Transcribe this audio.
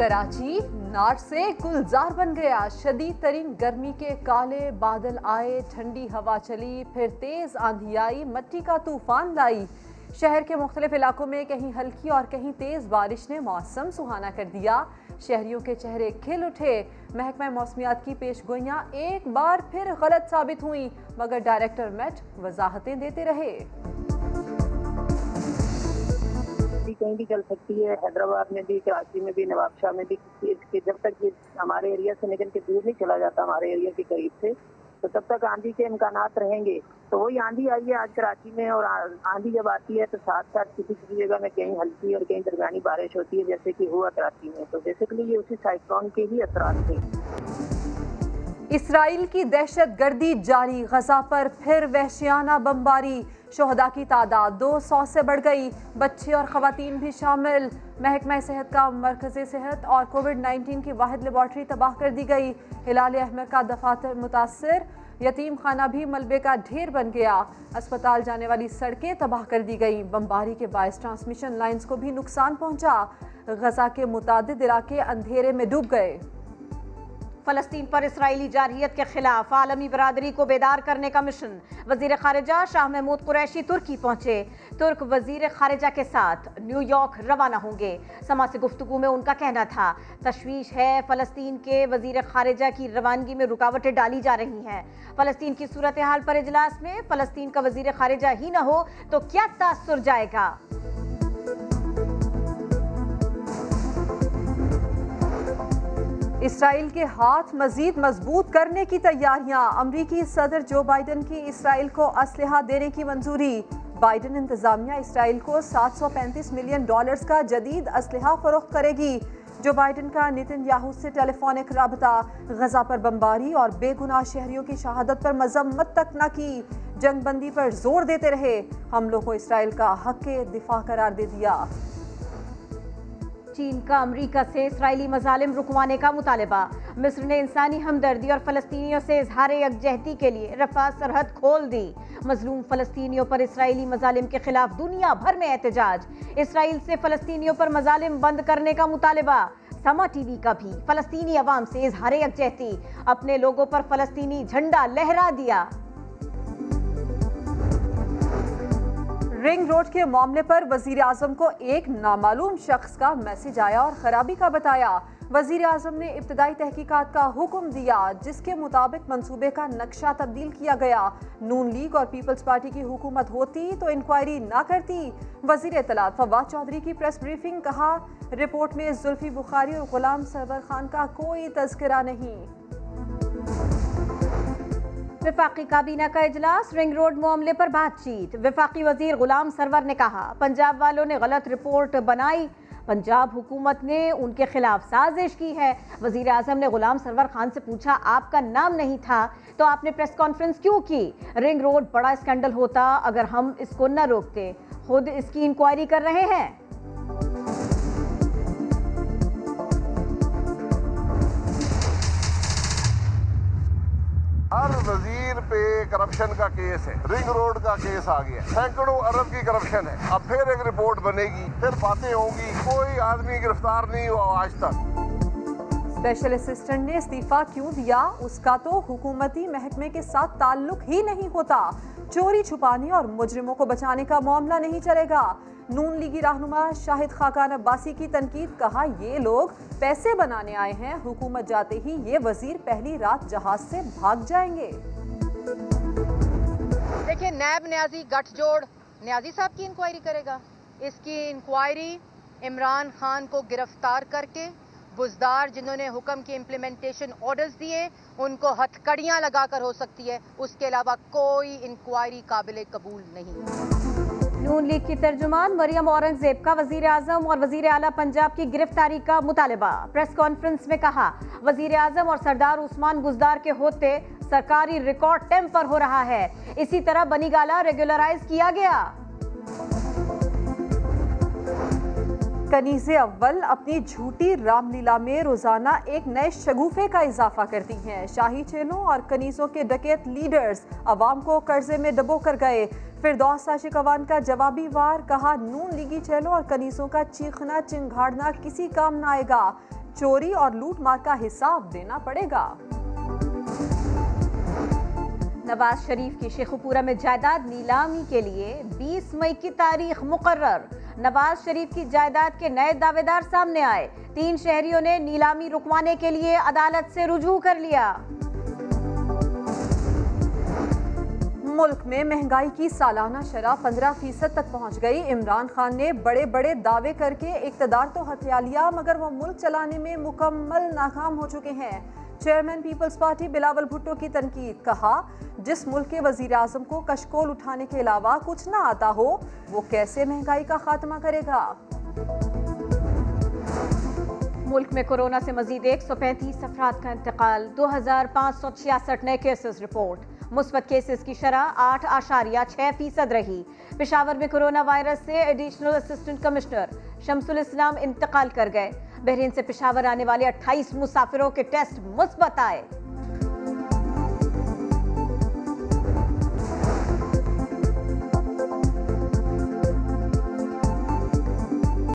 Karachi not سے گلزار بن گیا۔ شدید ترین گرمی کے کالے بادل آئے، ٹھنڈی ہوا چلی، پھر تیز آندھی آئی، مٹی کا طوفان لائی۔ شہر کے مختلف علاقوں میں کہیں ہلکی اور کہیں تیز بارش نے موسم سہانا کر دیا۔ شہریوں کے چہرے کھل اٹھے۔ محکمہ موسمیات کی پیش گوئیاں ایک بار پھر غلط ثابت ہوئیں، مگر ڈائریکٹر میٹ وضاحتیں دیتے رہے۔ کہیں بھی چل سکتی ہے، حیدرآباد میں بھی، کراچی میں بھی، نواب شاہ میں بھی جب تک یہ ہمارے ایریا سے نکل کے دور نہیں چلا جاتا، ہمارے ایریا کے قریب سے، تو تب تک آندھی کے امکانات رہیں گے۔ تو وہی آندھی آئی ہے آج کراچی میں اور آندھی جب آتی ہے تو ساتھ ساتھ کسی کسی جگہ میں کہیں ہلکی اور کہیں درمیانی بارش ہوتی ہے، جیسے کہ ہوا کراچی میں۔ تو بیسکلی یہ اسی سائیکلون کے ہی اثرات تھے۔ اسرائیل کی دہشت گردی جاری، غزہ پر پھر وحشیانہ بمباری۔ شہدہ کی تعداد دو سو سے بڑھ گئی۔ بچے اور خواتین بھی شامل۔ محکمہ صحت کا مرکز صحت اور کووڈ نائنٹین کی واحد لیبارٹری تباہ کر دی گئی۔ ہلال احمد کا دفاتر متاثر۔ یتیم خانہ بھی ملبے کا ڈھیر بن گیا۔ اسپتال جانے والی سڑکیں تباہ کر دی گئی۔ بمباری کے باعث ٹرانسمیشن لائنز کو بھی نقصان پہنچا۔ غزہ کے متعدد علاقے اندھیرے میں ڈوب گئے۔ فلسطین پر اسرائیلی جارحیت کے خلاف عالمی برادری کو بیدار کرنے کا مشن۔ وزیر خارجہ شاہ محمود قریشی ترکی پہنچے۔ ترک وزیر خارجہ کے ساتھ نیو یارک روانہ ہوں گے۔ سما سے گفتگو میں ان کا کہنا تھا، تشویش ہے فلسطین کے وزیر خارجہ کی روانگی میں رکاوٹیں ڈالی جا رہی ہیں۔ فلسطین کی صورتحال پر اجلاس میں فلسطین کا وزیر خارجہ ہی نہ ہو تو کیا تاثر جائے گا؟ اسرائیل کے ہاتھ مزید مضبوط کرنے کی تیاریاں۔ امریکی صدر جو بائیڈن کی اسرائیل کو اسلحہ دینے کی منظوری۔ بائیڈن انتظامیہ اسرائیل کو سات سو پینتیس ملین ڈالرز کا جدید اسلحہ فروخت کرے گی۔ جو بائیڈن کا نیتن یاہو سے ٹیلی فونک رابطہ۔ غزہ پر بمباری اور بے گناہ شہریوں کی شہادت پر مذمت تک نہ کی۔ جنگ بندی پر زور دیتے رہے۔ حملوں کو اسرائیل کا حق دفاع قرار دے دیا۔ چین کا، امریکہ سے اسرائیلی مظالم رکوانے کا مطالبہ۔ مصر نے انسانی ہمدردی اور فلسطینیوں سے اظہار یکجہتی کے لیے رفع سرحد کھول دی۔ مظلوم فلسطینیوں پر اسرائیلی مظالم کے خلاف دنیا بھر میں احتجاج۔ اسرائیل سے فلسطینیوں پر مظالم بند کرنے کا مطالبہ۔ سما ٹی وی کا بھی فلسطینی عوام سے اظہار یکجہتی۔ اپنے لوگوں پر فلسطینی جھنڈا لہرا دیا۔ رنگ روڈ کے معاملے پر وزیر اعظم کو ایک نامعلوم شخص کا میسج آیا اور خرابی کا بتایا۔ وزیر اعظم نے ابتدائی تحقیقات کا حکم دیا، جس کے مطابق منصوبے کا نقشہ تبدیل کیا گیا۔ نون لیگ اور پیپلز پارٹی کی حکومت ہوتی تو انکوائری نہ کرتی۔ وزیر اطلاعات فواد چودھری کی پریس بریفنگ کہا، رپورٹ میں زلفی بخاری اور غلام سرور خان کا کوئی تذکرہ نہیں۔ وفاقی کابینہ کا اجلاس، رنگ روڈ معاملے پر بات چیت۔ وفاقی وزیر غلام سرور نے کہا، پنجاب والوں نے غلط رپورٹ بنائی۔ پنجاب حکومت نے ان کے خلاف سازش کی ہے۔ وزیر اعظم نے غلام سرور خان سے پوچھا، آپ کا نام نہیں تھا، تو آپ نے پریس کانفرنس کیوں کی؟ رنگ روڈ بڑا اسکینڈل ہوتا، اگر ہم اس کو نہ روکتے۔ خود اس کی انکوائری کر رہے ہیں۔ ہر وزیر پہ کرپشن کا کیس ہے۔ رنگ روڈ کا کیس آ گیا۔ سینکڑوں ارب کی کرپشن ہے۔ اب پھر ایک رپورٹ بنے گی۔ پھر باتیں ہوں گی۔ کوئی آدمی گرفتار نہیں ہوا آج تک۔ اسپیشل اسسٹنٹ نے استعفیٰ کیوں دیا؟ اس کا تو حکومتی محکمے کے ساتھ تعلق ہی نہیں ہوتا۔ چوری چھپانے اور مجرموں کو بچانے کا معاملہ نہیں چلے گا۔ نون لیگی رہنما شاہد خاقان عباسی کی تنقید، کہا یہ لوگ پیسے بنانے آئے ہیں۔ حکومت جاتے ہی یہ وزیر پہلی رات جہاز سے بھاگ جائیں گے۔ دیکھیں، نیب نیازی گٹھ جوڑ نیازی صاحب کی انکوائری کرے گا۔ اس کی انکوائری عمران خان کو گرفتار کر کے بزدار جنہوں نے حکم کی امپلیمنٹیشن آرڈرز دیے، ان کو ہتھ کڑیاں لگا کر ہو سکتی ہے۔ اس کے علاوہ کوئی انکوائری قابل قبول نہیں۔ نون لیگ کی ترجمان مریم اورنگ زیب کا وزیر اعظم اور وزیر اعلیٰ پنجاب کی گرفتاری کا مطالبہ۔ پریس کانفرنس میں کہا وزیر اعظم اور سردار عثمان گزدار کے ہوتے سرکاری ریکارڈ ٹیمپر ہو رہا ہے۔ اسی طرح بنی گالا ریگولرائز کیا گیا۔ کنیز اول اپنی جھوٹی رام لیلا میں روزانہ ایک نئے شگوفے کا اضافہ کرتی ہیں۔ شاہی چینوں اور کنیزوں کے ڈکیت لیڈرز عوام کو قرضے میں دبو کر گئے۔ فردوس شاشقوان کا جوابی وار کہا، نون لیگی چینوں اور کنیزوں کا چیخنا چنگھاڑنا کسی کام نہ آئے گا۔ چوری اور لوٹ مار کا حساب دینا پڑے گا۔ نواز شریف کی شیخ پورہ میں جائیداد نیلامی کے لیے بیس مئی کی تاریخ مقرر۔ نواز شریف کی جائیداد کے نئے دعوے دار سامنے آئے۔ تین شہریوں نے نیلامی رکوانے کے لیے عدالت سے رجوع کر لیا۔ ملک میں مہنگائی کی سالانہ شرح پندرہ فیصد تک پہنچ گئی۔ عمران خان نے بڑے بڑے دعوے کر کے اقتدار تو ہتھیا لیا، مگر وہ ملک چلانے میں مکمل ناکام ہو چکے ہیں۔ Chairman Peoples Party Bilawal Bhutto کی تنقید، کہا، جس ملک کے وزیر اعظم کو کشکول اٹھانے کے علاوہ کچھ نہ آتا ہو، وہ کیسے مہنگائی کا خاتمہ کرے گا؟ ملک میں کورونا سے مزید ایک سو پینتیس افراد کا انتقال، دو ہزار پانچ سو چھیاسٹھ نئے کیسز رپورٹ۔ مثبت کیسز کی شرح آٹھ اشاریہ چھ فیصد رہی۔ پشاور میں کورونا وائرس سے additional assistant commissioner Shams ul Islam انتقال کر گئے۔ بحرین سے پشاور آنے والے اٹھائیس مسافروں کے ٹیسٹ مثبت آئے۔